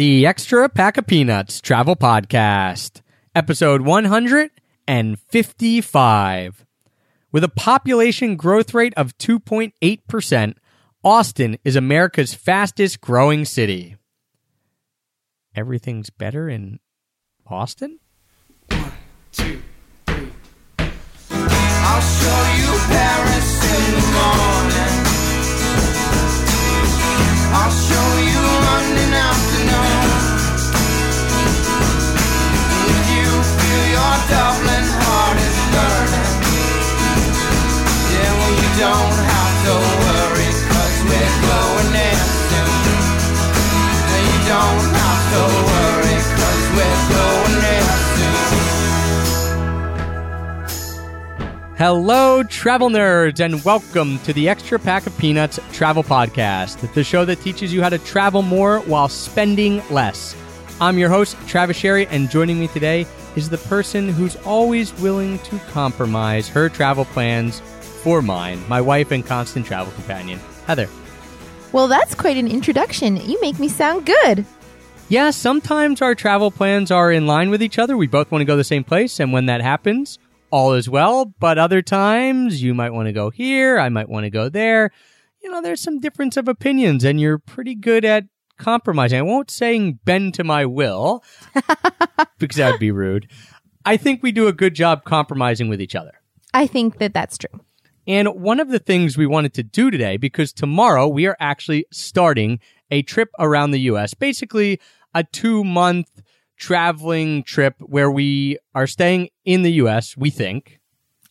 The Extra Pack of Peanuts Travel Podcast, episode 155. With a population growth rate of 2.8%, Austin is America's fastest growing city. Everything's better in Austin? two, three. I'll show you Paris in the morning. Don't have to worry, cause we're going there soon. Hello, travel nerds, and welcome to the Extra Pack of Peanuts Travel Podcast, the show that teaches you how to travel more while spending less. I'm your host, Travis Sherry, and joining me today is the person who's always willing to compromise her travel plans for mine, my wife and constant travel companion, Heather. Well, that's quite an introduction. You make me sound good. Yeah, sometimes our travel plans are in line with each other. We both want to go the same place, and when that happens, all is well. But other times, you might want to go here, I might want to go there. You know, there's some difference of opinions, and you're pretty good at compromising. I won't say bend to my will, because that would be rude. I think we do a good job compromising with each other. I think that that's true. And one of the things we wanted to do today, because tomorrow we are actually starting a trip around the US, basically a two month traveling trip where we are staying in the US, we think.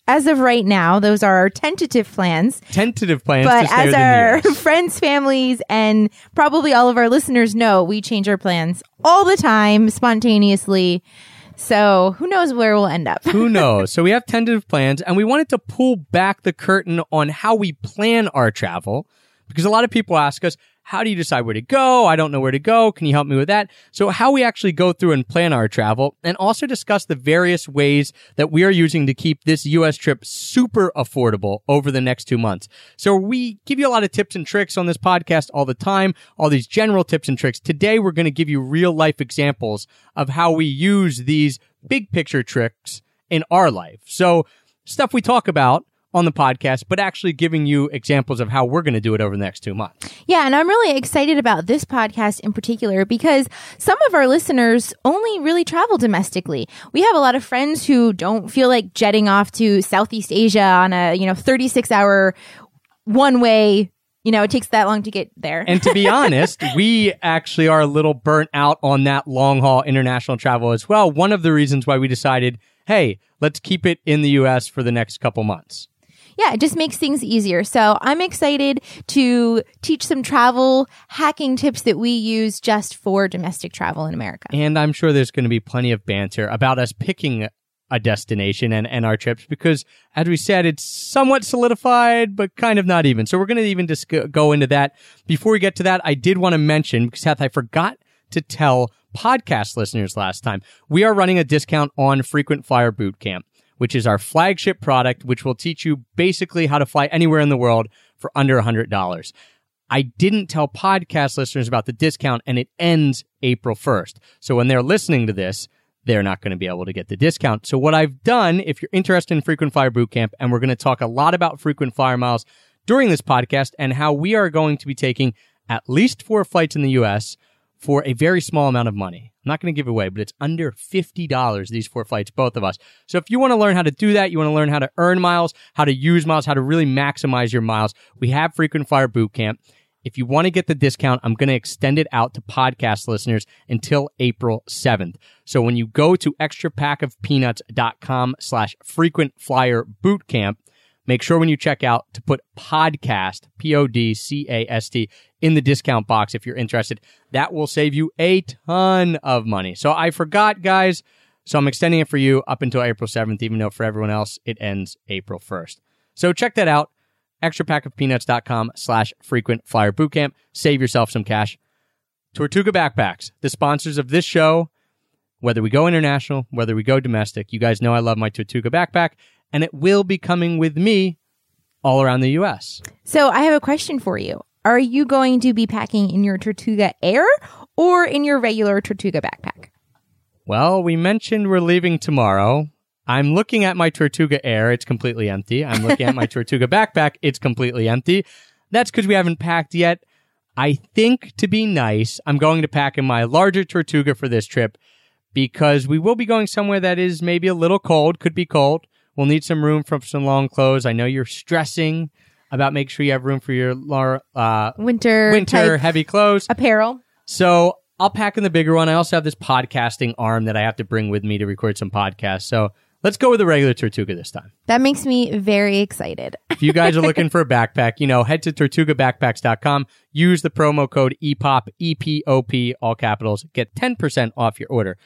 As of right now, those are our tentative plans. Tentative plans But as our friends, families, and probably all of our listeners know, we change our plans all the time, spontaneously. So who knows where we'll end up? Who knows? So we have tentative plans and we wanted to pull back the curtain on how we plan our travel because a lot of people ask us, how do you decide where to go? I don't know where to go. Can you help me with that? So how we actually go through and plan our travel and also discuss the various ways that we are using to keep this US trip super affordable over the next two months. So we give you a lot of tips and tricks on this podcast all the time, all these general tips and tricks. Today we're going to give you real life examples of how we use these big picture tricks in our life. So stuff we talk about on the podcast, but actually giving you examples of how we're going to do it over the next two months. Yeah, and I'm really excited about this podcast in particular because some of our listeners only really travel domestically. We have a lot of friends who don't feel like jetting off to Southeast Asia on a, you know, 36 hour one way, you know, it takes that long to get there. And to be honest, we actually are a little burnt out on that long haul international travel as well. One of the reasons why we decided, hey, let's keep it in the US for the next couple months. Yeah, it just makes things easier. So I'm excited to teach some travel hacking tips that we use just for domestic travel in America. And I'm sure there's going to be plenty of banter about us picking a destination and, and our trips because, as we said, it's somewhat solidified, but kind of not even. So we're going to even just go- into that. Before we get to that, I did want to mention, because Seth, I forgot to tell podcast listeners last time, we are running a discount on Frequent Flyer Boot Camp, which is our flagship product, which will teach you basically how to fly anywhere in the world for under $100. I didn't tell podcast listeners about the discount and it ends April 1st. So when they're listening to this, they're not going to be able to get the discount. So what I've done, if you're interested in Frequent Flyer Bootcamp, and we're going to talk a lot about frequent flyer miles during this podcast and how we are going to be taking at least four flights in the U.S. for a very small amount of money. I'm not going to give away, but it's under $50, these four flights, both of us. So if you want to learn how to do that, you want to learn how to earn miles, how to use miles, how to really maximize your miles, we have Frequent Flyer Bootcamp. If you want to get the discount, I'm going to extend it out to podcast listeners until April 7th. So when you go to extrapackofpeanuts.com slash frequent flyer bootcamp, make sure when you check out to put podcast, P-O-D-C-A-S-T in the discount box if you're interested. That will save you a ton of money. So I forgot, guys. So I'm extending it for you up until April 7th, even though for everyone else it ends April 1st. So check that out Extra pack of extrapackofpeanuts.com slash frequent flyer bootcamp. Save yourself some cash. Tortuga Backpacks, the sponsors of this show, whether we go international, whether we go domestic, you guys know I love my Tortuga backpack, and it will be coming with me all around the U.S. So I have a question for you. Are you going to be packing in your Tortuga Air or in your regular Tortuga backpack? Well, we mentioned we're leaving tomorrow. I'm looking at my Tortuga Air. It's completely empty. I'm looking at my Tortuga backpack. It's completely empty. That's because we haven't packed yet. I think to be nice, I'm going to pack in my larger Tortuga for this trip because we will be going somewhere that is maybe a little cold, could be cold. We'll need some room for some long clothes. I know you're stressing about making sure you have room for your uh, Winter, winter heavy clothes. apparel. So I'll pack in the bigger one. I also have this podcasting arm that I have to bring with me to record some podcasts. So let's go with the regular Tortuga this time. That makes me very excited. If you guys are looking for a backpack, you know, head to tortugabackpacks.com, use the promo code E EPOP, E-P-O-P, all capitals, get 10% off your order.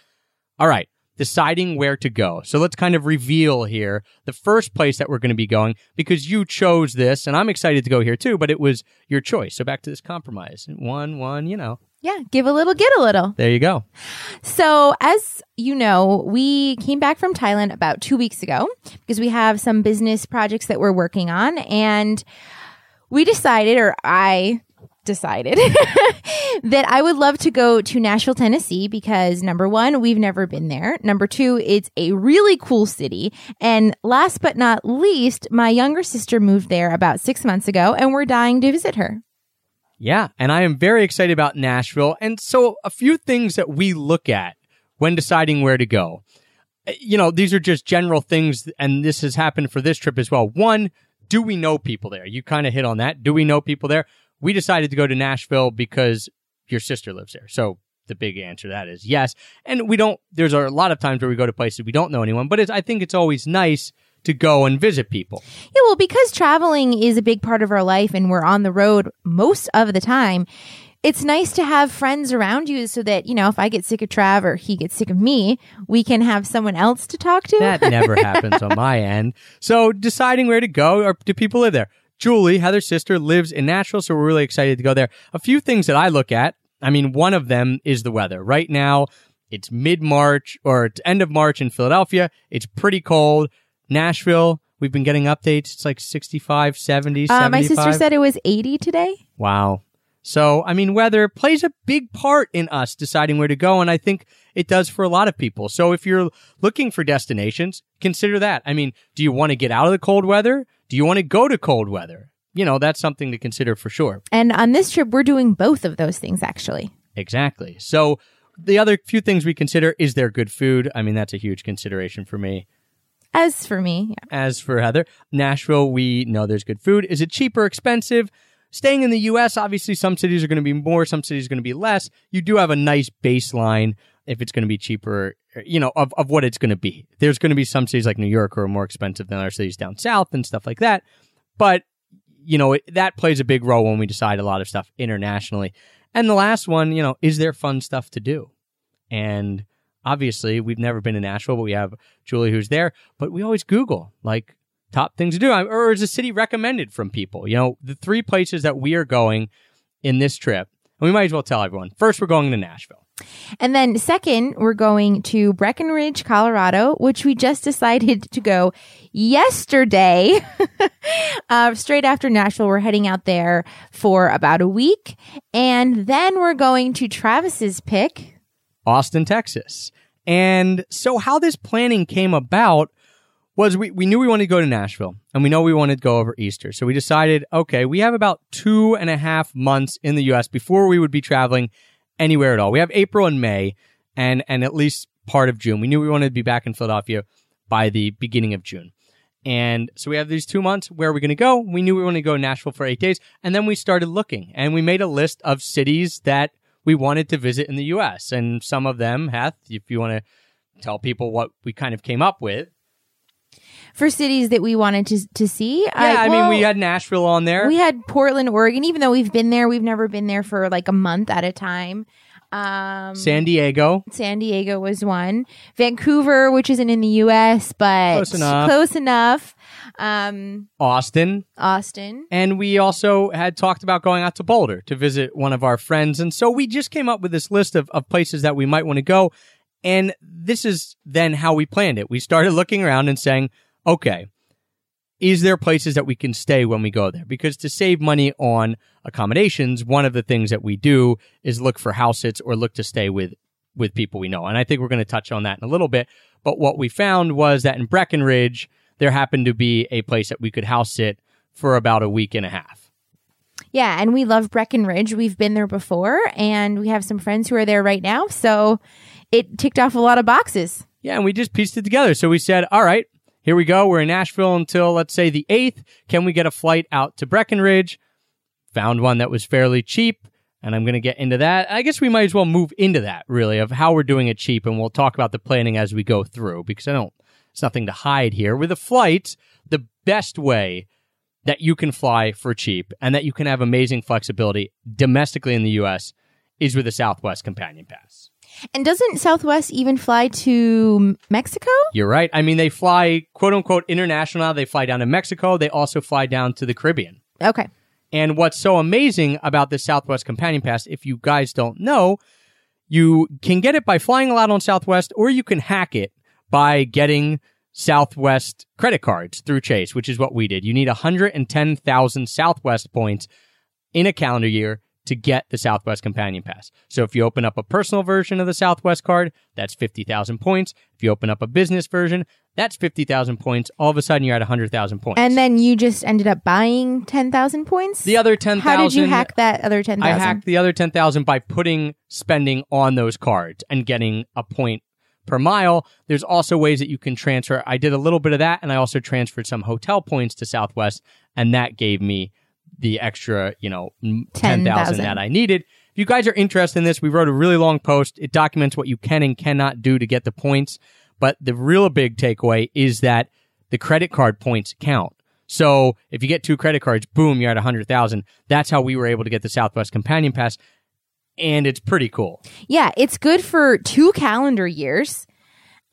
All right, deciding where to go. So let's kind of reveal here the first place that we're going to be going because you chose this and I'm excited to go here too, but it was your choice. So back to this compromise. One, one, you know, Yeah, give a little, get a little. there you go. So, as you know, we came back from Thailand about two weeks ago because we have some business projects that we're working on. And we decided, or I decided, that I would love to go to Nashville, Tennessee because number one, we've never been there. Number two, it's a really cool city. And last but not least, my younger sister moved there about six months ago and we're dying to visit her. Yeah, and I am very excited about Nashville. And so, a few things that we look at when deciding where to go. You know, these are just general things, and this has happened for this trip as well. One, do we know people there? You kind of hit on that. Do we know people there? We decided to go to Nashville because your sister lives there. So, the big answer to that is yes. And we don't, there's a lot of times where we go to places we don't know anyone, but it's, I think it's always nice to go and visit people. Yeah, well, because traveling is a big part of our life and we're on the road most of the time, it's nice to have friends around you so that, you know, if I get sick of Trav or he gets sick of me, we can have someone else to talk to. That never happens on my end. So deciding where to go, or do people live there? Julie, Heather's sister, lives in Nashville, so we're really excited to go there. A few things that I look at. I mean, one of them is the weather. Right now, it's mid March or it's end of March in Philadelphia. It's pretty cold. Nashville, we've been getting updates. It's like 65, 70, uh, my sister said it was 80 today. Wow. So, I mean, weather plays a big part in us deciding where to go. And I think it does for a lot of people. So if you're looking for destinations, consider that. I mean, do you want to get out of the cold weather? Do you want to go to cold weather? You know, that's something to consider for sure. And on this trip, we're doing both of those things, actually. Exactly. So the other few things we consider is there good food? I mean, that's a huge consideration for me. As for me, yeah. As for Heather, Nashville, we know there's good food. Is it cheap or expensive? Staying in the U.S., obviously, some cities are going to be more, some cities are going to be less. You do have a nice baseline if it's going to be cheaper, you know, of, of what it's going to be. There's going to be some cities like New York who are more expensive than other cities down south and stuff like that. But, you know, it, that plays a big role when we decide a lot of stuff internationally. And the last one, you know, is there fun stuff to do? And obviously, we've never been to Nashville, but we have Julie who's there. But we always Google like top things to do, or is the city recommended from people? You know, the three places that we are going in this trip, and we might as well tell everyone. First, we're going to Nashville. And then second, we're going to Breckenridge, Colorado, which we just decided to go yesterday. uh, straight after Nashville, we're heading out there for about a week. And then we're going to Travis's pick. Austin, Texas. And so how this planning came about was we, we knew we wanted to go to Nashville and we know we wanted to go over Easter. So we decided, okay, we have about two and a half months in the U.S. before we would be traveling anywhere at all. We have April and May and, and at least part of June. We knew we wanted to be back in Philadelphia by the beginning of June. And so we have these two months. Where are we going to go? We knew we wanted to go to Nashville for eight days. And then we started looking and we made a list of cities that we wanted to visit in the U.S. And some of them, Heth, if you want to tell people what we kind of came up with. For cities that we wanted to to see, Yeah, I, mean, well, we had Nashville on there. we had Portland, Oregon. Even though we've been there, we've never been there for like a month at a time. Um, San Diego. San Diego was one. Vancouver, which isn't in the U.S., but Close enough. Close enough. Um, Austin. Austin. And we also had talked about going out to Boulder to visit one of our friends. And so we just came up with this list of, of places that we might want to go. And this is then how we planned it. We started looking around and saying, okay, is there places that we can stay when we go there? Because to save money on accommodations, one of the things that we do is look for house sits or look to stay with with people we know. And I think we're going to touch on that in a little bit. But what we found was that in Breckenridge, there happened to be a place that we could house sit for about a week and a half. Yeah, and we love Breckenridge. We've been there before, and we have some friends who are there right now. So it ticked off a lot of boxes. Yeah, and we just pieced it together. So we said, all right, here we go. We're in Nashville until, let's say, the 8th. Can we get a flight out to Breckenridge? Found one that was fairly cheap. And I'm going to get into that. I guess we might as well move into that, really, of how we're doing it cheap. And we'll talk about the planning as we go through because I don't, it's nothing to hide here. With a flight, the best way that you can fly for cheap and that you can have amazing flexibility domestically in the U.S. is with a Southwest Companion Pass. And doesn't Southwest even fly to Mexico? You're right. I mean, they fly quote unquote international now. They fly down to Mexico. They also fly down to the Caribbean. Okay. And what's so amazing about the Southwest Companion Pass, if you guys don't know, you can get it by flying a lot on Southwest, or you can hack it by getting Southwest credit cards through Chase, which is what we did. You need 110,000 Southwest points in a calendar year to get the Southwest Companion Pass. So if you open up a personal version of the Southwest card, that's 50,000 points. If you open up a business version, that's 50,000 points. All of a sudden you're at 100,000 points. And then you just ended up buying 10,000 points? the other 10,000 How did you hack that other 10,000? I hacked the other 10,000 by putting spending on those cards and getting a point per mile. There's also ways that you can transfer. I did a little bit of that and I also transferred some hotel points to Southwest and that gave me the extra, you know, 10,000 10,000. that I needed. If you guys are interested in this, we wrote a really long post. It documents what you can and cannot do to get the points. But the real big takeaway is that the credit card points count. So if you get two credit cards, boom, you're at 100,000. That's how we were able to get the Southwest Companion Pass. And it's pretty cool. Yeah, it's good for two calendar years.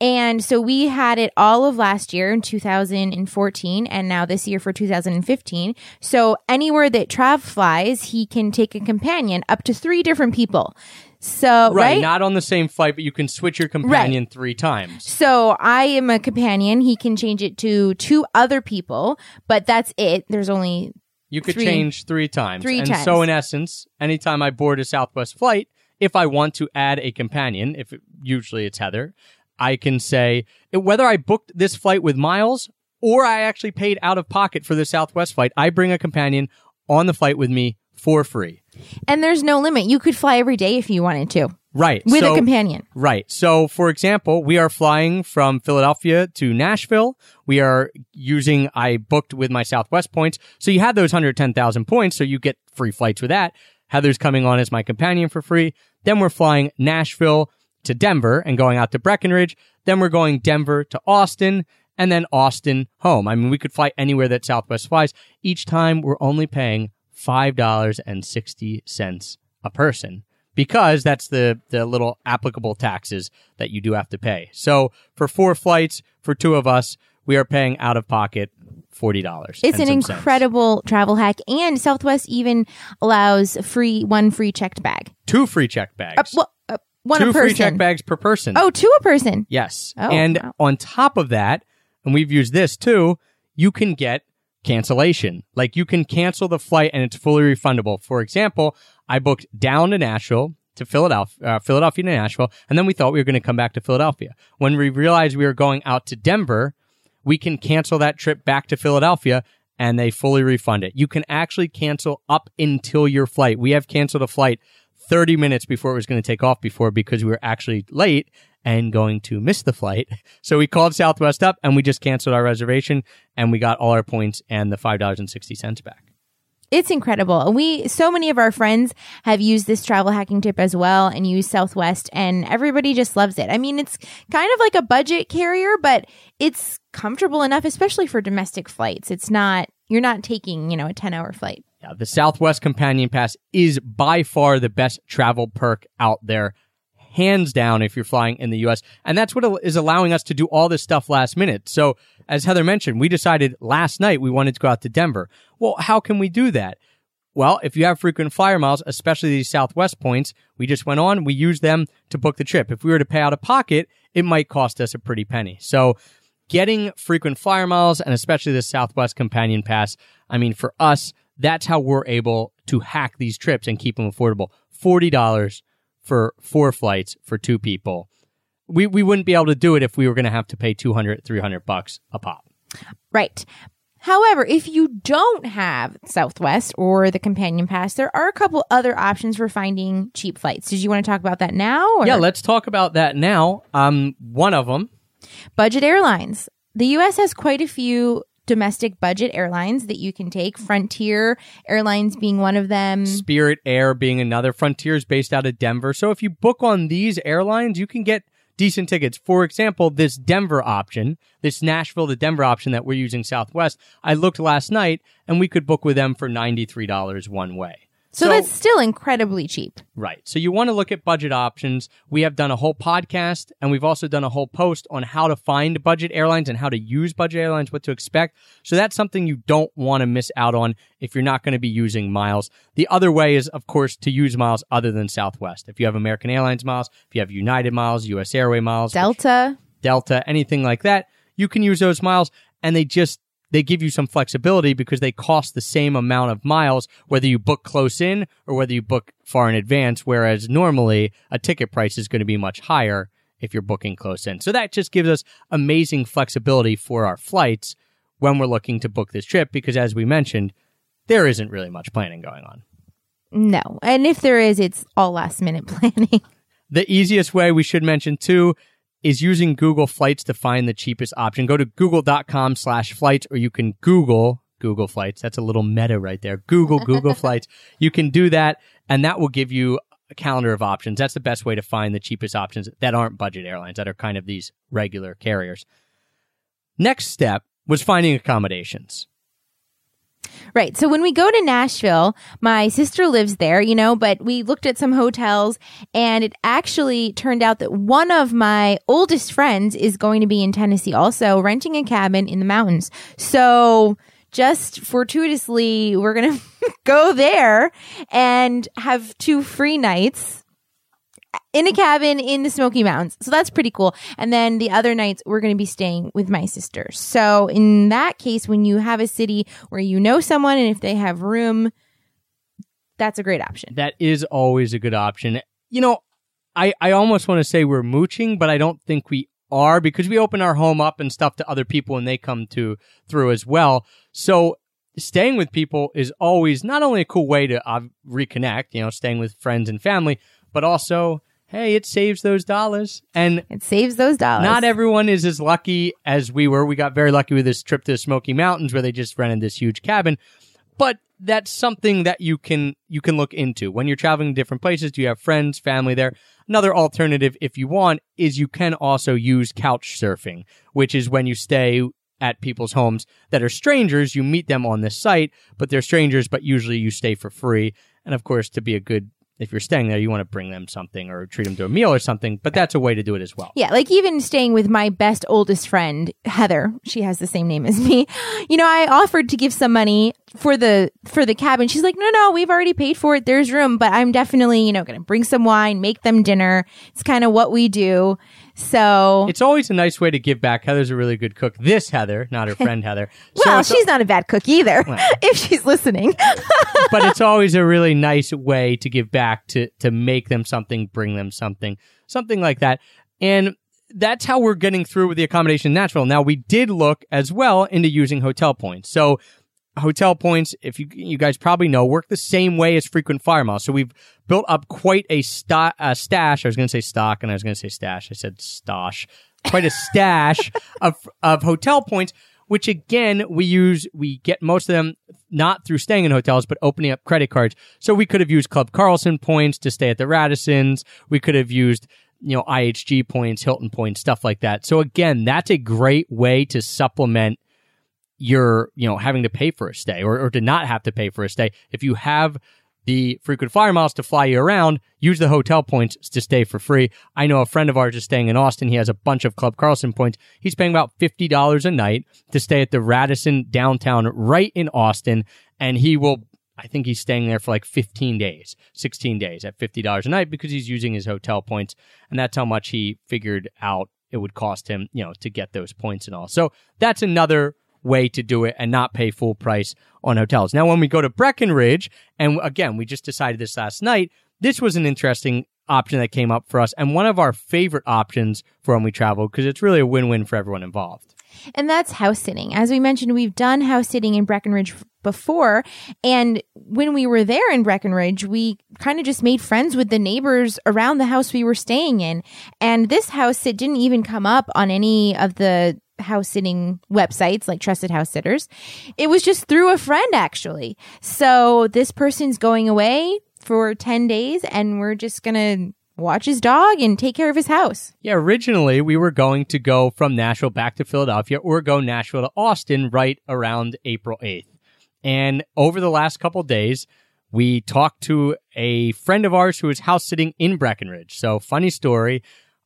And so we had it all of last year in 2014 and now this year for 2015. So anywhere that Trav flies, he can take a companion up to three different people. So, right? Not on the same flight, but you can switch your companion three times. So I am a companion. He can change it to two other people, but that's it. There's only You could Three- change three times. three and times. so, in essence, anytime I board a Southwest flight, if I want to add a companion, if it, usually it's Heather, I can say whether I booked this flight with miles or I actually paid out of pocket for the Southwest flight, I bring a companion on the flight with me for free. and there's no limit. You could fly every day if you wanted to Right. with so, a companion. Right. So, for example, we are flying from Philadelphia to Nashville. We are using, I booked with my Southwest points. So you have those 110,000 points. So you get free flights with that. Heather's coming on as my companion for free. Then we're flying Nashville to Denver and going out to Breckenridge. Then we're going Denver to Austin and then Austin home. I mean, we could fly anywhere that Southwest flies. Each time we're only paying $5.60 a person because that's the, the little applicable taxes that you do have to pay. So for four flights for two of us, we are paying out of pocket $40. It's an some cents. incredible travel hack, and Southwest even allows free one free checked bag. Two free check bags. Uh, well, one two a person. free check bags per person. Oh, two a person. Yes. Oh, and wow. on top of that, and we've used this too, you can get cancellation. Like you can cancel the flight and it's fully refundable. For example, I booked down to Nashville to Philadelphia, uh, Philadelphia to Nashville, and then we thought we were going to come back to Philadelphia. When we realized we were going out to Denver, we can cancel that trip back to Philadelphia and they fully refund it. You can actually cancel up until your flight. We have canceled a flight 30 minutes before it was going to take off before because we were actually late and going to miss the flight. So we called Southwest up and we just canceled our reservation and we got all our points and the $5.60 back. It's incredible. And we, so many of our friends have used this travel hacking tip as well and use Southwest and everybody just loves it. I mean, it's kind of like a budget carrier, but it's comfortable enough, especially for domestic flights. It's not, you're not taking, you know, a 10 hour flight. Yeah, the Southwest Companion Pass is by far the best travel perk out there, hands down, if you're flying in the US. And that's what is allowing us to do all this stuff last minute. So, as Heather mentioned, we decided last night we wanted to go out to Denver. Well, how can we do that? Well, if you have frequent flyer miles, especially these Southwest points, we just went on, we used them to book the trip. If we were to pay out of pocket, it might cost us a pretty penny. So, getting frequent flyer miles and especially the Southwest Companion Pass, I mean, for us, that's how we're able to hack these trips and keep them affordable. $40 for four flights for two people. We, we wouldn't be able to do it if we were going to have to pay 200, 300 bucks a pop. Right. However, if you don't have Southwest or the Companion Pass, there are a couple other options for finding cheap flights. Did you want to talk about that now? Or? Yeah, let's talk about that now. Um, one of them, budget airlines. The U.S. has quite a few domestic budget airlines that you can take. Frontier Airlines being one of them. Spirit Air being another. Frontier is based out of Denver. So if you book on these airlines, you can get decent tickets. For example, this Denver option, this Nashville to Denver option that we're using Southwest, I looked last night and we could book with them for $93 one way. So, that's still incredibly cheap. Right. So you want to look at budget options. We have done a whole podcast and we've also done a whole post on how to find budget airlines and how to use budget airlines, what to expect. So that's something you don't want to miss out on if you're not going to be using miles. The other way is, of course, to use miles other than Southwest. If you have American Airlines miles, if you have United miles, US Airway miles, Delta, Delta, anything like that, you can use those miles and they just they give you some flexibility because they cost the same amount of miles whether you book close in or whether you book far in advance whereas normally a ticket price is going to be much higher if you're booking close in so that just gives us amazing flexibility for our flights when we're looking to book this trip because as we mentioned there isn't really much planning going on no. And if there is, it's all last minute planning. the easiest way we should mention too is using Google Flights to find the cheapest option. Go to google.com slash flights or you can Google Google Flights. That's a little meta right there. Google Google Flights. You can do that and that will give you a calendar of options. That's the best way to find the cheapest options that aren't budget airlines, that are kind of these regular carriers. Next step was finding accommodations. Right. So when we go to Nashville, my sister lives there, you know, but we looked at some hotels and it actually turned out that one of my oldest friends is going to be in Tennessee also renting a cabin in the mountains. So just fortuitously, we're going to go there and have two free nights in a cabin in the Smoky Mountains. So that's pretty cool. And then the other nights we're going to be staying with my sister. So in that case, when you have a city where you know someone and if they have room, that's a great option. That is always a good option. You know, I, I almost want to say we're mooching, but I don't think we are because we open our home up and stuff to other people and they come to through as well. So staying with people is always not only a cool way to uh, reconnect, you know, staying with friends and family, but also, hey, it saves those dollars. And It saves those dollars. not everyone is as lucky as we were. We got very lucky with this trip to the Smoky Mountains where they just rented this huge cabin. But that's something that you can you can look into when you're traveling to different places. Do you have friends, family there? Another alternative, if you want, is you can also use couch surfing, which is when you stay at people's homes that are strangers. You meet them on this site, but they're strangers, but usually you stay for free. And of course, to be a good if you're staying there, you want to bring them something or treat them to a meal or something, but that's a way to do it as well. Yeah, like even staying with my best oldest friend, Heather, she has the same name as me. You know, I offered to give some money for the for the cabin. She's like, "No, no, we've already paid for it. There's room, but I'm definitely, you know, going to bring some wine, make them dinner. It's kind of what we do." So, It's always a nice way to give back. Heather's a really good cook. This Heather, not her friend Heather. So well, she's not a bad cook either if she's listening. but it's always a really nice way to give back to to make them something, bring them something, something like that. And that's how we're getting through with the accommodation in Nashville. Now we did look as well into using hotel points. So hotel points, if you you guys probably know, work the same way as frequent flyer miles. So we've built up quite a, a stash. I was going to say stock, and I was going to say stash. I said stash. Quite a stash of of hotel points, which again we use. We get most of them not through staying in hotels, but opening up credit cards. So we could have used Club Carlson points to stay at the Radissons. We could have used you know IHG points, Hilton points, stuff like that. So again, that's a great way to supplement you're, you know, having to pay for a stay or, or to not have to pay for a stay. If you have the frequent flyer miles to fly you around, use the hotel points to stay for free. I know a friend of ours is staying in Austin. He has a bunch of Club Carlson points. He's paying about $50 a night to stay at the Radisson downtown right in Austin. And he will, I think he's staying there for like 15 days, 16 days at $50 a night because he's using his hotel points. And that's how much he figured out it would cost him, you know, to get those points and all. So that's another way to do it and not pay full price on hotels. Now, when we go to Breckenridge, and again, we just decided this last night, this was an interesting option that came up for us and one of our favorite options for when we travel because it's really a win-win for everyone involved. And that's house sitting. As we mentioned, we've done house sitting in Breckenridge before. And when we were there in Breckenridge, we kind of just made friends with the neighbors around the house we were staying in. And this house sit didn't even come up on any of the house sitting websites like Trusted House Sitters. It was just through a friend, actually. So this person's going away for 10 days and we're just going to watch his dog and take care of his house. Yeah, originally we were going to go from Nashville back to Philadelphia or go Nashville to Austin right around April 8th. And over the last couple days, we talked to a friend of ours who is house sitting in Breckenridge. So funny story.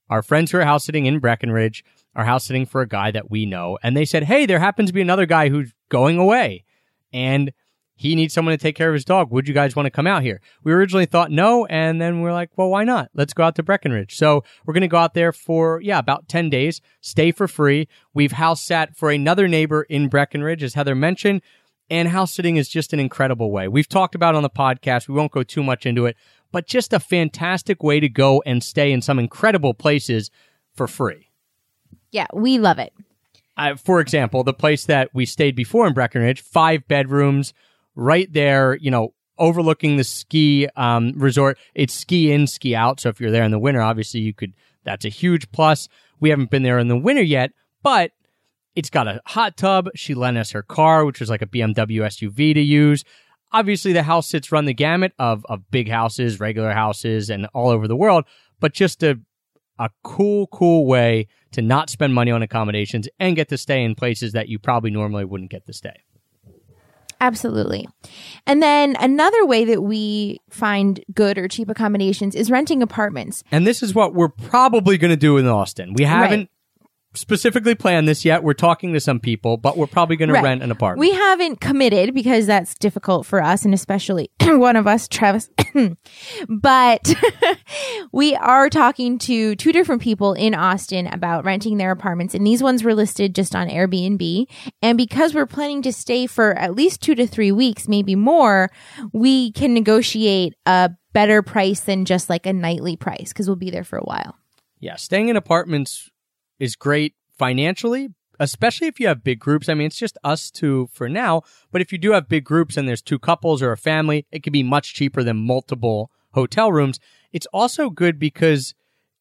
Our friends who are house sitting in Breckenridge are house sitting for a guy that we know. And they said, Hey, there happens to be another guy who's going away. And he needs someone to take care of his dog. Would you guys want to come out here? We originally thought no, and then we're like, well, why not? Let's go out to Breckenridge. So we're going to go out there for, yeah, about 10 days, stay for free. We've house sat for another neighbor in Breckenridge, as Heather mentioned, and house sitting is just an incredible way. We've talked about on the podcast. We won't go too much into it, but just a fantastic way to go and stay in some incredible places for free. Yeah, we love it. Uh, for example, the place that we stayed before in Breckenridge, five bedrooms, right there, you know, overlooking the ski um, resort. It's ski in, ski out. So if you're there in the winter, obviously you could. That's a huge plus. We haven't been there in the winter yet, but it's got a hot tub. She lent us her car, which was like a BMW SUV to use. Obviously, the house sits run the gamut of of big houses, regular houses, and all over the world. But just a a cool, cool way to not spend money on accommodations and get to stay in places that you probably normally wouldn't get to stay. Absolutely. And then another way that we find good or cheap accommodations is renting apartments. And this is what we're probably going to do in Austin. We haven't specifically planned this yet. We're talking to some people, but we're probably going to rent an apartment. We haven't committed because that's difficult for us and especially one of us, Travis. but we are talking to two different people in Austin about renting their apartments and these ones were listed just on Airbnb. And because we're planning to stay for at least two to three weeks, maybe more, we can negotiate a better price than just like a nightly price because we'll be there for a while. yeah, staying in apartments is great financially, especially if you have big groups. I mean, it's just us two for now, but if you do have big groups and there's two couples or a family, it can be much cheaper than multiple hotel rooms. It's also good because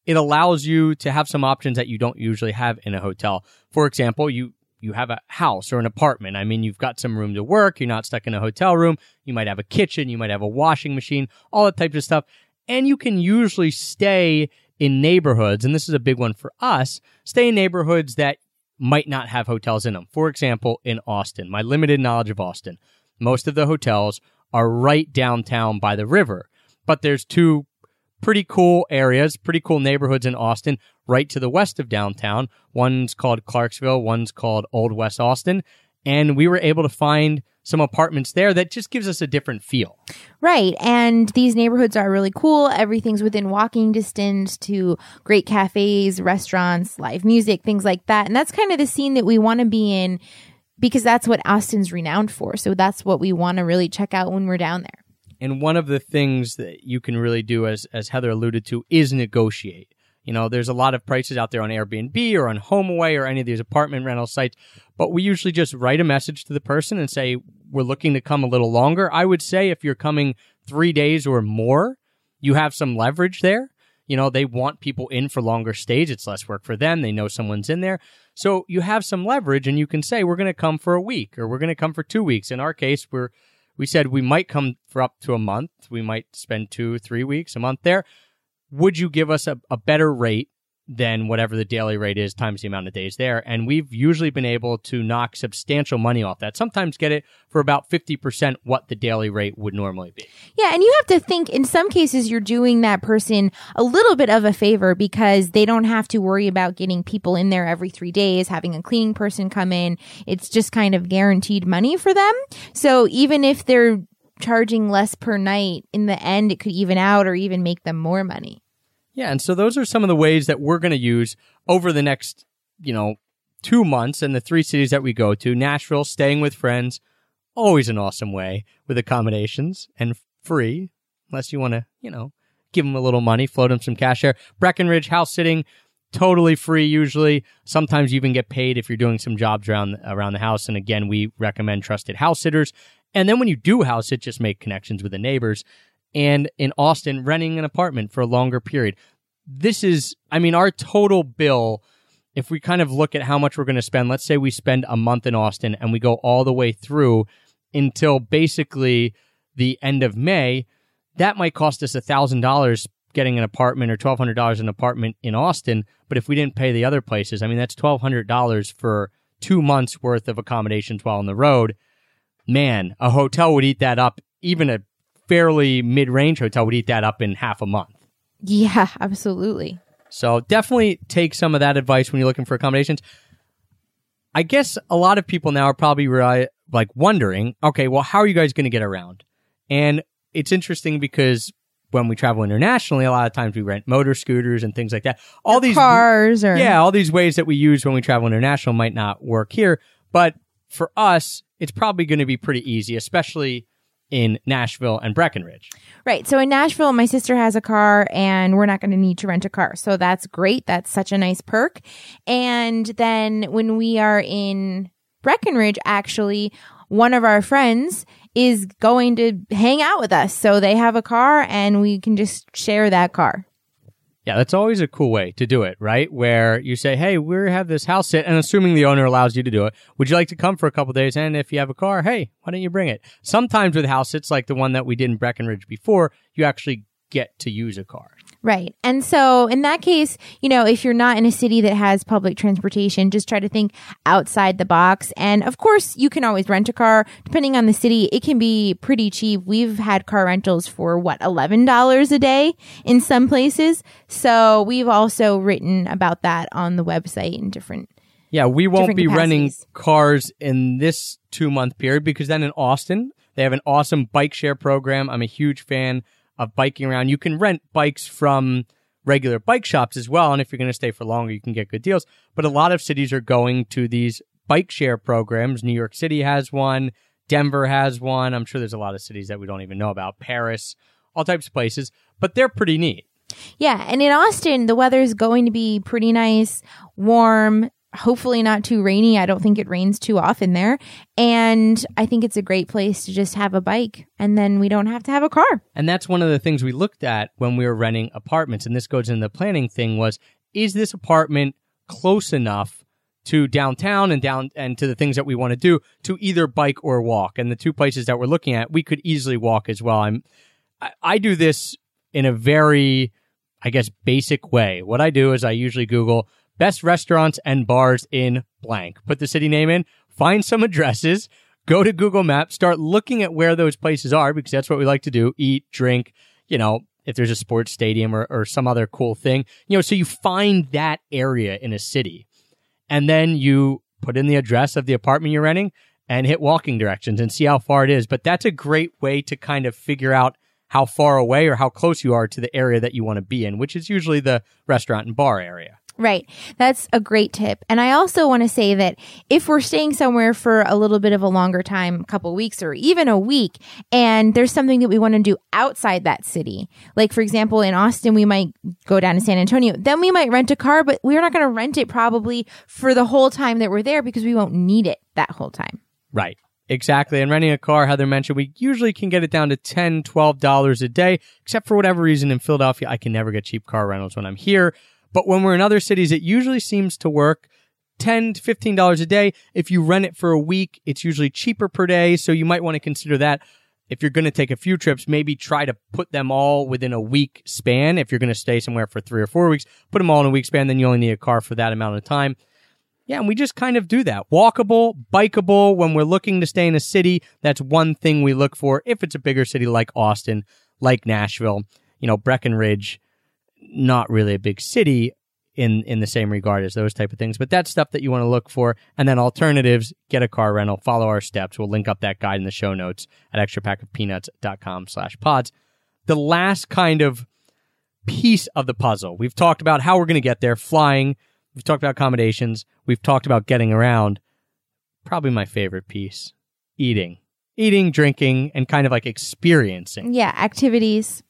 it allows you to have some options that you don't usually have in a hotel. For example, you you have a house or an apartment. I mean, you've got some room to work. You're not stuck in a hotel room. You might have a kitchen. You might have a washing machine, all that type of stuff. And you can usually stay in neighborhoods, and this is a big one for us, stay in neighborhoods that might not have hotels in them. For example, in Austin, my limited knowledge of Austin, most of the hotels are right downtown by the river. But there's two pretty cool areas, pretty cool neighborhoods in Austin, right to the west of downtown. One's called Clarksville, one's called Old West Austin. And we were able to find some apartments there that just gives us a different feel. Right. And these neighborhoods are really cool. Everything's within walking distance to great cafes, restaurants, live music, things like that. And that's kind of the scene that we want to be in because that's what Austin's renowned for. So that's what we want to really check out when we're down there. And one of the things that you can really do, as as Heather alluded to, is negotiate. You know, there's a lot of prices out there on Airbnb or on HomeAway or any of these apartment rental sites, but we usually just write a message to the person and say we're looking to come a little longer. I would say if you're coming three days or more, you have some leverage there. You know, they want people in for longer stays. It's less work for them. They know someone's in there. So you have some leverage and you can say, we're going to come for a week or we're going to come for two weeks. In our case, we're, we said we might come for up to a month. We might spend two, three weeks, a month there. Would you give us a, a better rate than whatever the daily rate is times the amount of days there? And we've usually been able to knock substantial money off that. Sometimes get it for about 50% what the daily rate would normally be. Yeah, and you have to think in some cases you're doing that person a little bit of a favor because they don't have to worry about getting people in there every three days, having a cleaning person come in. It's just kind of guaranteed money for them. So even if they're charging less per night, in the end, it could even out or even make them more money. Yeah, and so those are some of the ways that we're going to use over the next, you know, two months in the three cities that we go to. Nashville, staying with friends, always an awesome way with accommodations and free, unless you want to, you know, give them a little money, float them some cash there. Breckenridge, house sitting, totally free usually. Sometimes you even get paid if you're doing some jobs around around the house. And again, we recommend trusted house sitters. And then when you do house it, just make connections with the neighbors. And in Austin, renting an apartment for a longer period. This is, I mean, our total bill, if we kind of look at how much we're going to spend, let's say we spend a month in Austin and we go all the way through until basically the end of May, that might cost us $1,000 getting an apartment or $1,200 an apartment in Austin. But if we didn't pay the other places, I mean, that's $1,200 for two months worth of accommodations while on the road. Man, a hotel would eat that up. Even a fairly mid range hotel would eat that up in half a month. Yeah, absolutely. So definitely take some of that advice when you're looking for accommodations. I guess a lot of people now are probably like wondering, okay, well, how are you guys going to get around? And it's interesting because when we travel internationally, a lot of times we rent motor scooters and things like that. All these Cars or yeah, all these ways that we use when we travel international might not work here, but for us, it's probably going to be pretty easy, especially in Nashville and Breckenridge. Right. So in Nashville, my sister has a car and we're not going to need to rent a car. So that's great. That's such a nice perk. And then when we are in Breckenridge, actually, one of our friends is going to hang out with us. So they have a car and we can just share that car. Yeah, that's always a cool way to do it, right? Where you say, "Hey, we have this house sit," and assuming the owner allows you to do it, would you like to come for a couple days? And if you have a car, hey, why don't you bring it? Sometimes with house sits, like the one that we did in Breckenridge before, you actually get to use a car. Right. And so in that case, you know, if you're not in a city that has public transportation, just try to think outside the box. And of course, you can always rent a car. Depending on the city, it can be pretty cheap. We've had car rentals for what, $11 a day in some places. So we've also written about that on the website in different Yeah, we won't be renting cars in this two month period because then in Austin, they have an awesome bike share program. I'm a huge fan of biking around. You can rent bikes from regular bike shops as well. And if you're going to stay for longer, you can get good deals. But a lot of cities are going to these bike share programs. New York City has one. Denver has one. I'm sure there's a lot of cities that we don't even know about. Paris, all types of places, but they're pretty neat. Yeah, and in Austin, the weather is going to be pretty nice, warm, hopefully not too rainy. I don't think it rains too often there. And I think it's a great place to just have a bike and then we don't have to have a car. And that's one of the things we looked at when we were renting apartments. And this goes in the planning thing was, is this apartment close enough to downtown and down and to the things that we want to do to either bike or walk? And the two places that we're looking at, we could easily walk as well. I'm, I, I do this in a very, I guess, basic way. What I do is I usually Google best restaurants and bars in blank, put the city name in, find some addresses, go to Google Maps, start looking at where those places are because that's what we like to do. Eat, drink, you know, if there's a sports stadium or, or some other cool thing, you know, so you find that area in a city. And then you put in the address of the apartment you're renting and hit walking directions and see how far it is. But that's a great way to kind of figure out how far away or how close you are to the area that you want to be in, which is usually the restaurant and bar area. Right. That's a great tip. And I also want to say that if we're staying somewhere for a little bit of a longer time, a couple weeks or even a week, and there's something that we want to do outside that city, like for example, in Austin, we might go down to San Antonio, then we might rent a car, but we're not going to rent it probably for the whole time that we're there because we won't need it that whole time. Right. Exactly. And renting a car, Heather mentioned, we usually can get it down to $10, $12 a day, except for whatever reason in Philadelphia, I can never get cheap car rentals when I'm here. But when we're in other cities, it usually seems to work. 10 to $15 a day. If you rent it for a week, it's usually cheaper per day. So you might want to consider that. If you're going to take a few trips, maybe try to put them all within a week span. If you're going to stay somewhere for three or four weeks, put them all in a week span. Then you only need a car for that amount of time. Yeah, and we just kind of do that. Walkable, bikeable. When we're looking to stay in a city, that's one thing we look for. If it's a bigger city like Austin, like Nashville, you know, Breckenridge, not really a big city in in the same regard as those type of things. But that's stuff that you want to look for. And then alternatives, get a car rental, follow our steps. We'll link up that guide in the show notes at extrapackofpeanuts.com slash pods. The last kind of piece of the puzzle. We've talked about how we're going to get there, flying. We've talked about accommodations. We've talked about getting around. Probably my favorite piece, eating. Eating, drinking, and kind of like experiencing. Yeah, activities.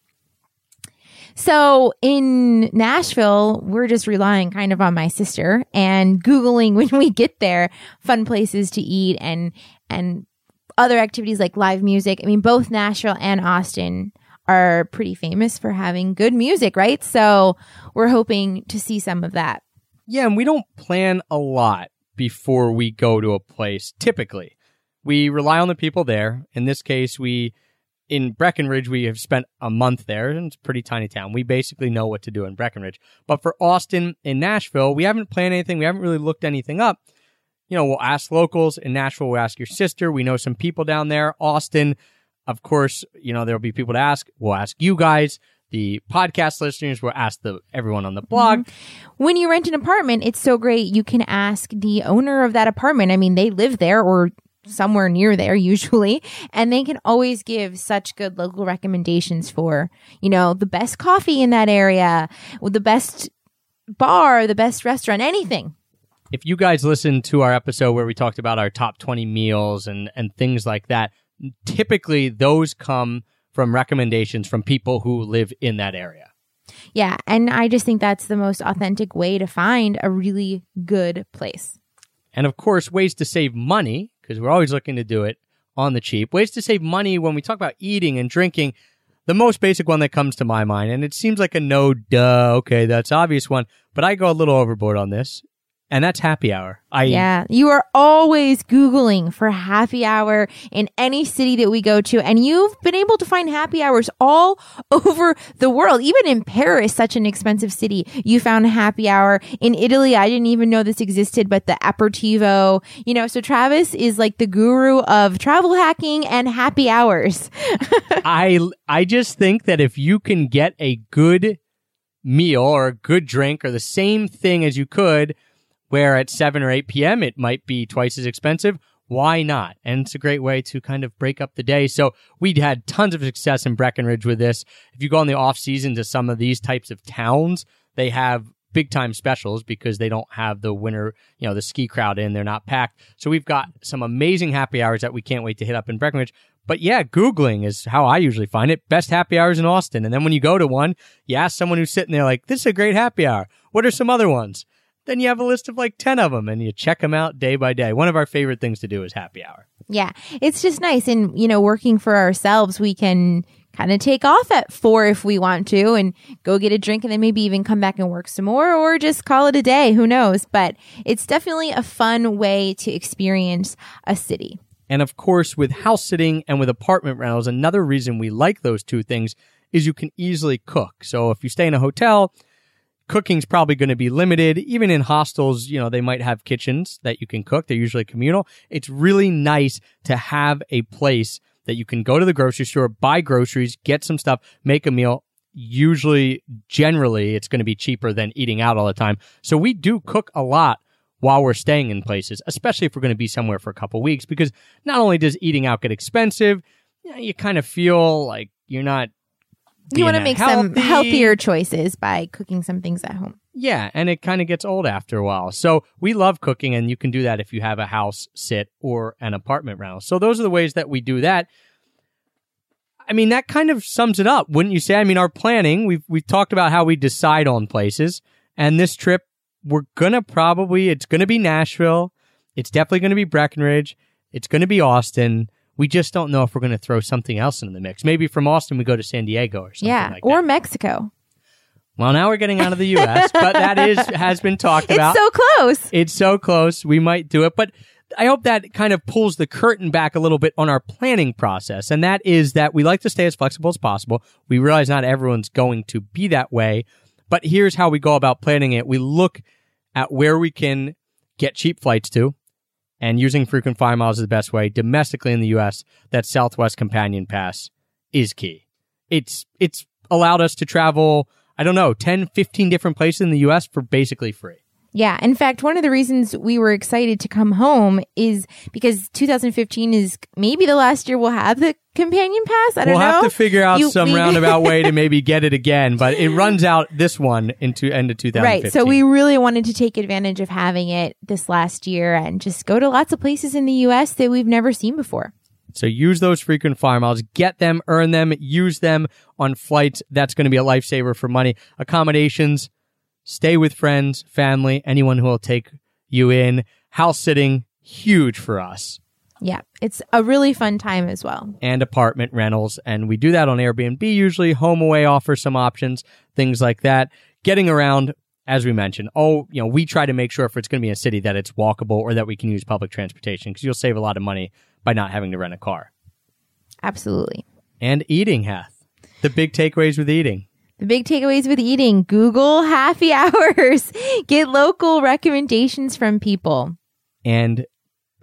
So in Nashville, we're just relying kind of on my sister and Googling when we get there, fun places to eat and, and other activities like live music. I mean, both Nashville and Austin are pretty famous for having good music, right? So we're hoping to see some of that. Yeah, and we don't plan a lot before we go to a place typically. We rely on the people there. In this case, we in Breckenridge, we have spent a month there, and it's a pretty tiny town. We basically know what to do in Breckenridge. But for Austin and Nashville, we haven't planned anything. We haven't really looked anything up. You know, we'll ask locals. In Nashville, we'll ask your sister. We know some people down there. Austin, of course, you know, there'll be people to ask. We'll ask you guys. The podcast listeners will ask the everyone on the blog. Mm-hmm. When you rent an apartment, it's so great. You can ask the owner of that apartment. I mean, they live there or somewhere near there usually. And they can always give such good local recommendations for you know the best coffee in that area the best bar the best restaurant anything. If you guys listened to our episode where we talked about our top 20 meals and, and things like that, typically those come from recommendations from people who live in that area. yeah and i just think that's the most authentic way to find a really good place. And of course, ways to save money, because we're always looking to do it on the cheap. Ways to save money when we talk about eating and drinking. The most basic one that comes to my mind, and it seems like a no duh, okay, that's obvious one, but I go a little overboard on this, and that's happy hour. I Yeah. You are always Googling for happy hour in any city that we go to. And you've been able to find happy hours all over the world. Even in Paris, such an expensive city, you found a happy hour. In Italy, I didn't even know this existed, but the aperitivo, you know, so Travis is like the guru of travel hacking and happy hours. I I just think that if you can get a good meal or a good drink or the same thing as you could, where at 7 or 8 p.m. it might be twice as expensive, why not? And it's a great way to kind of break up the day. So we'd had tons of success in Breckenridge with this. If you go in the off season to some of these types of towns, they have big time specials because they don't have the winter, you know, the ski crowd in. They're not packed. So we've got some amazing happy hours that we can't wait to hit up in Breckenridge. But yeah, Googling is how I usually find it. Best happy hours in Austin. And then when you go to one, you ask someone who's sitting there like, this is a great happy hour. What are some other ones? Then you have a list of like 10 of them and you check them out day by day. One of our favorite things to do is happy hour. Yeah, it's just nice. And, you know, working for ourselves, we can kind of take off at four if we want to and go get a drink and then maybe even come back and work some more or just call it a day. Who knows? But it's definitely a fun way to experience a city. And of course, with house sitting and with apartment rentals, another reason we like those two things is you can easily cook. So if you stay in a hotel, cooking's probably going to be limited. Even in hostels, you know, they might have kitchens that you can cook. They're usually communal. It's really nice to have a place that you can go to the grocery store, buy groceries, get some stuff, make a meal. Usually, generally, it's going to be cheaper than eating out all the time. So we do cook a lot while we're staying in places, especially if we're going to be somewhere for a couple weeks, because not only does eating out get expensive, you, know, you kind of feel like you're not. You want to make some healthier choices by cooking some things at home. Yeah, and it kind of gets old after a while. So we love cooking, and you can do that if you have a house sit or an apartment rental. So those are the ways that we do that. I mean, that kind of sums it up, wouldn't you say? I mean, our planning, we've we've talked about how we decide on places, and this trip, we're gonna probably it's gonna be Nashville, it's definitely gonna be Breckenridge, it's gonna be Austin. We just don't know if we're gonna throw something else into the mix. Maybe from Austin we go to San Diego or something yeah, like or that. Mexico. Well, now we're getting out of the U.S., but that is has been talked It's about. so close. It's so close. We might do it, but I hope that kind of pulls the curtain back a little bit on our planning process. And that is that we like to stay as flexible as possible. We realize not everyone's going to be that way, but here's how we go about planning it. We look at where we can get cheap flights to and using frequent flyer miles is the best way domestically in the US. That Southwest Companion Pass is key. It's, it's allowed us to travel, I don't know, 10, 15 different places in the US for basically free. Yeah. In fact, one of the reasons we were excited to come home is because 2015 is maybe the last year we'll have the companion pass. I don't know. We'll have to figure out You- some we- roundabout way to maybe get it again, but it runs out this one into end of 2015. Right. So we really wanted to take advantage of having it this last year and just go to lots of places in the US that we've never seen before. So use those frequent flyer miles, get them, earn them, use them on flights. That's going to be a lifesaver for money. Accommodations, stay with friends, family, anyone who will take you in. House sitting, huge for us. Yeah. It's a really fun time as well. and apartment rentals. And we do that on Airbnb usually. HomeAway offers some options, things like that. Getting around, as we mentioned, oh, you know, we try to make sure if it's going to be a city that it's walkable or that we can use public transportation because you'll save a lot of money by not having to rent a car. Absolutely. And eating, Hath. The big takeaways with eating. The big takeaways with eating Google happy hours, get local recommendations from people. And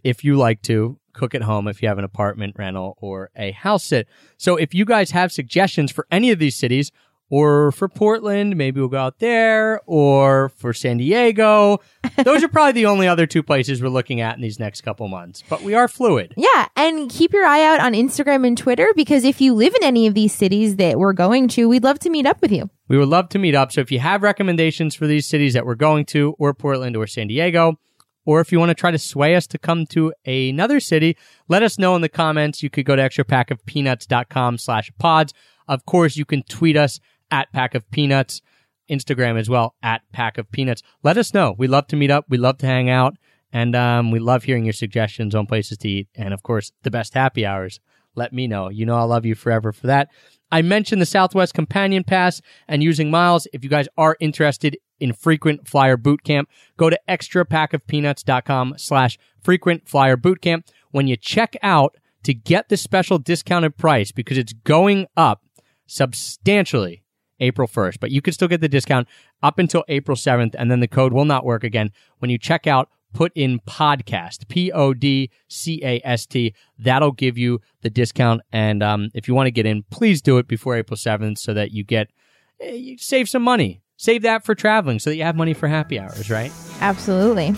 if you like to, cook at home if you have an apartment rental or a house sit. So if you guys have suggestions for any of these cities or for Portland, maybe we'll go out there or for San Diego. Those are probably the only other two places we're looking at in these next couple months, but we are fluid. Yeah, and keep your eye out on Instagram and Twitter because if you live in any of these cities that we're going to, we'd love to meet up with you. We would love to meet up. So if you have recommendations for these cities that we're going to or Portland or San Diego, or if you want to try to sway us to come to another city, let us know in the comments. You could go to extrapackofpeanuts.com slash pods. Of course, you can tweet us at pack of peanuts, Instagram as well at pack of peanuts. Let us know. We love to meet up. We love to hang out. And um, we love hearing your suggestions on places to eat. And of course, the best happy hours. Let me know. You know, I'll love you forever for that. I mentioned the Southwest Companion Pass and using miles. If you guys are interested in frequent flyer boot camp, go to extrapackofpeanuts.com slash frequent flyer boot camp. When you check out to get the special discounted price because it's going up substantially April 1st, but you can still get the discount up until April 7th, and then the code will not work again. When you check out, put in podcast, P O D C A S T. That'll give you the discount. And um, if you want to get in, please do it before April 7th so that you get, eh, you save some money. Save that for traveling so that you have money for happy hours, right? Absolutely.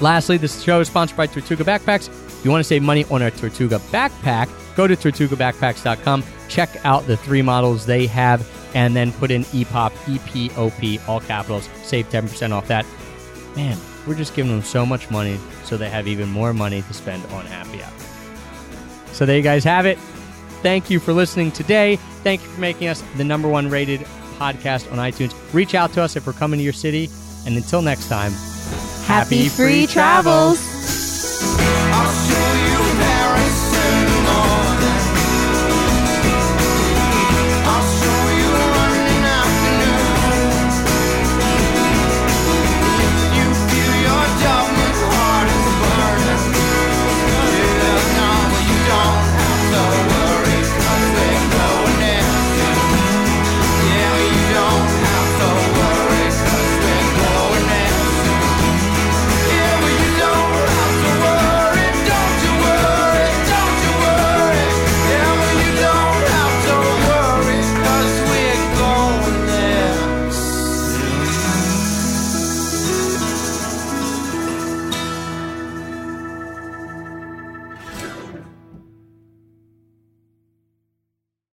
Lastly, this show is sponsored by Tortuga Backpacks. If you want to save money on a Tortuga backpack, go to tortugabackpacks.com, check out the three models they have, and then put in EPOP, E-P-O-P, all capitals. Save 10% off that. Man, we're just giving them so much money so they have even more money to spend on happy hour. So there you guys have it. Thank you for listening today. Thank you for making us the number one rated podcast on iTunes. Reach out to us if we're coming to your city. And until next time, Happy free travels.